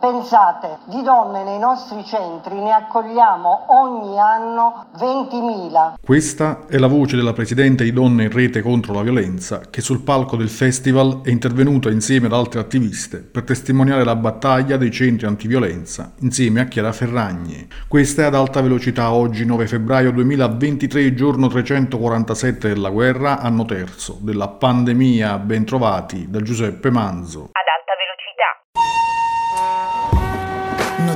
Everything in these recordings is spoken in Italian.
Pensate, di donne nei nostri centri ne accogliamo ogni anno 20.000. Questa è la voce della Presidente di Donne in Rete contro la Violenza che sul palco del festival è intervenuta insieme ad altre attiviste per testimoniare la battaglia dei centri antiviolenza insieme a Chiara Ferragni. Questa è ad alta velocità oggi 9 febbraio 2023, giorno 347 della guerra, anno terzo della pandemia. Bentrovati da Giuseppe Manzo.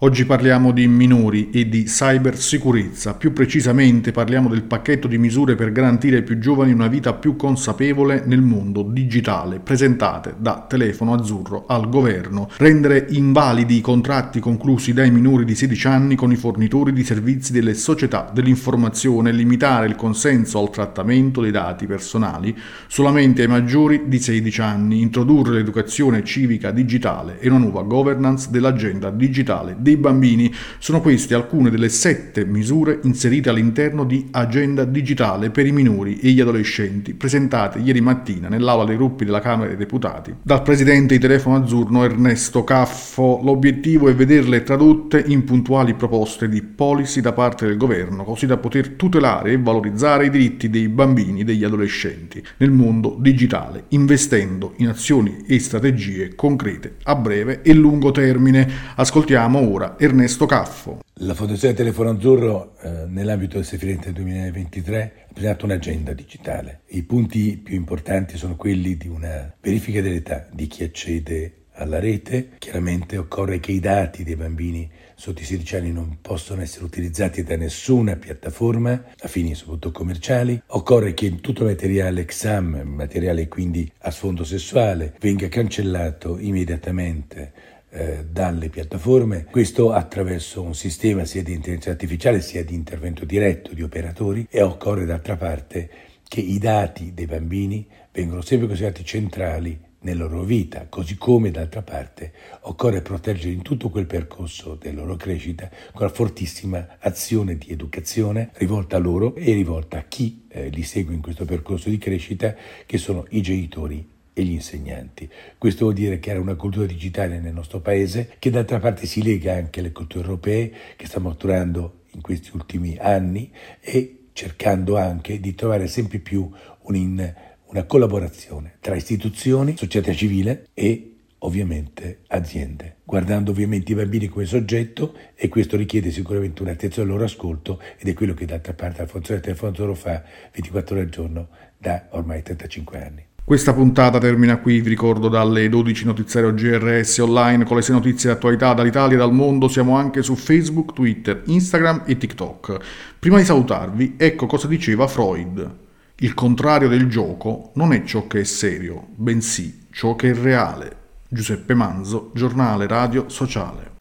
Oggi parliamo di minori e di cybersicurezza, più precisamente parliamo del pacchetto di misure per garantire ai più giovani una vita più consapevole nel mondo digitale, presentate da Telefono Azzurro al governo, rendere invalidi i contratti conclusi dai minori di 16 anni con i fornitori di servizi delle società dell'informazione, limitare il consenso al trattamento dei dati personali solamente ai maggiori di 16 anni, introdurre l'educazione civica digitale e una nuova governance dell'agenda digitale dei bambini. Sono queste alcune delle sette misure inserite all'interno di Agenda Digitale per i minori e gli adolescenti, presentate ieri mattina nell'aula dei gruppi della Camera dei Deputati dal presidente di Telefono Azzurro Ernesto Caffo. L'obiettivo è vederle tradotte in puntuali proposte di policy da parte del governo, così da poter tutelare e valorizzare i diritti dei bambini e degli adolescenti nel mondo digitale, investendo in azioni e strategie concrete a breve e lungo termine. Ascoltiamo ora ora Ernesto Caffo. La Fondazione Telefono Azzurro eh, nell'ambito del Sefirente 2023 ha presentato un'agenda digitale. I punti più importanti sono quelli di una verifica dell'età di chi accede alla rete. Chiaramente occorre che i dati dei bambini sotto i 16 anni non possono essere utilizzati da nessuna piattaforma a fini soprattutto commerciali. Occorre che tutto il materiale XAM, materiale quindi a sfondo sessuale, venga cancellato immediatamente eh, dalle piattaforme, questo attraverso un sistema sia di intelligenza artificiale sia di intervento diretto di operatori e occorre d'altra parte che i dati dei bambini vengano sempre considerati centrali nella loro vita, così come d'altra parte occorre proteggere in tutto quel percorso della loro crescita con una fortissima azione di educazione rivolta a loro e rivolta a chi eh, li segue in questo percorso di crescita, che sono i genitori e gli insegnanti. Questo vuol dire che era una cultura digitale nel nostro paese che d'altra parte si lega anche alle culture europee che stiamo maturando in questi ultimi anni e cercando anche di trovare sempre più un, una collaborazione tra istituzioni, società civile e ovviamente aziende, guardando ovviamente i bambini come soggetto e questo richiede sicuramente un'attenzione al loro ascolto ed è quello che d'altra parte Alfonso Telefono lo fa 24 ore al giorno da ormai 35 anni. Questa puntata termina qui, vi ricordo dalle 12 notiziario GRS online con le 6 notizie di attualità dall'Italia e dal mondo, siamo anche su Facebook, Twitter, Instagram e TikTok. Prima di salutarvi, ecco cosa diceva Freud. Il contrario del gioco non è ciò che è serio, bensì ciò che è reale. Giuseppe Manzo, giornale radio sociale.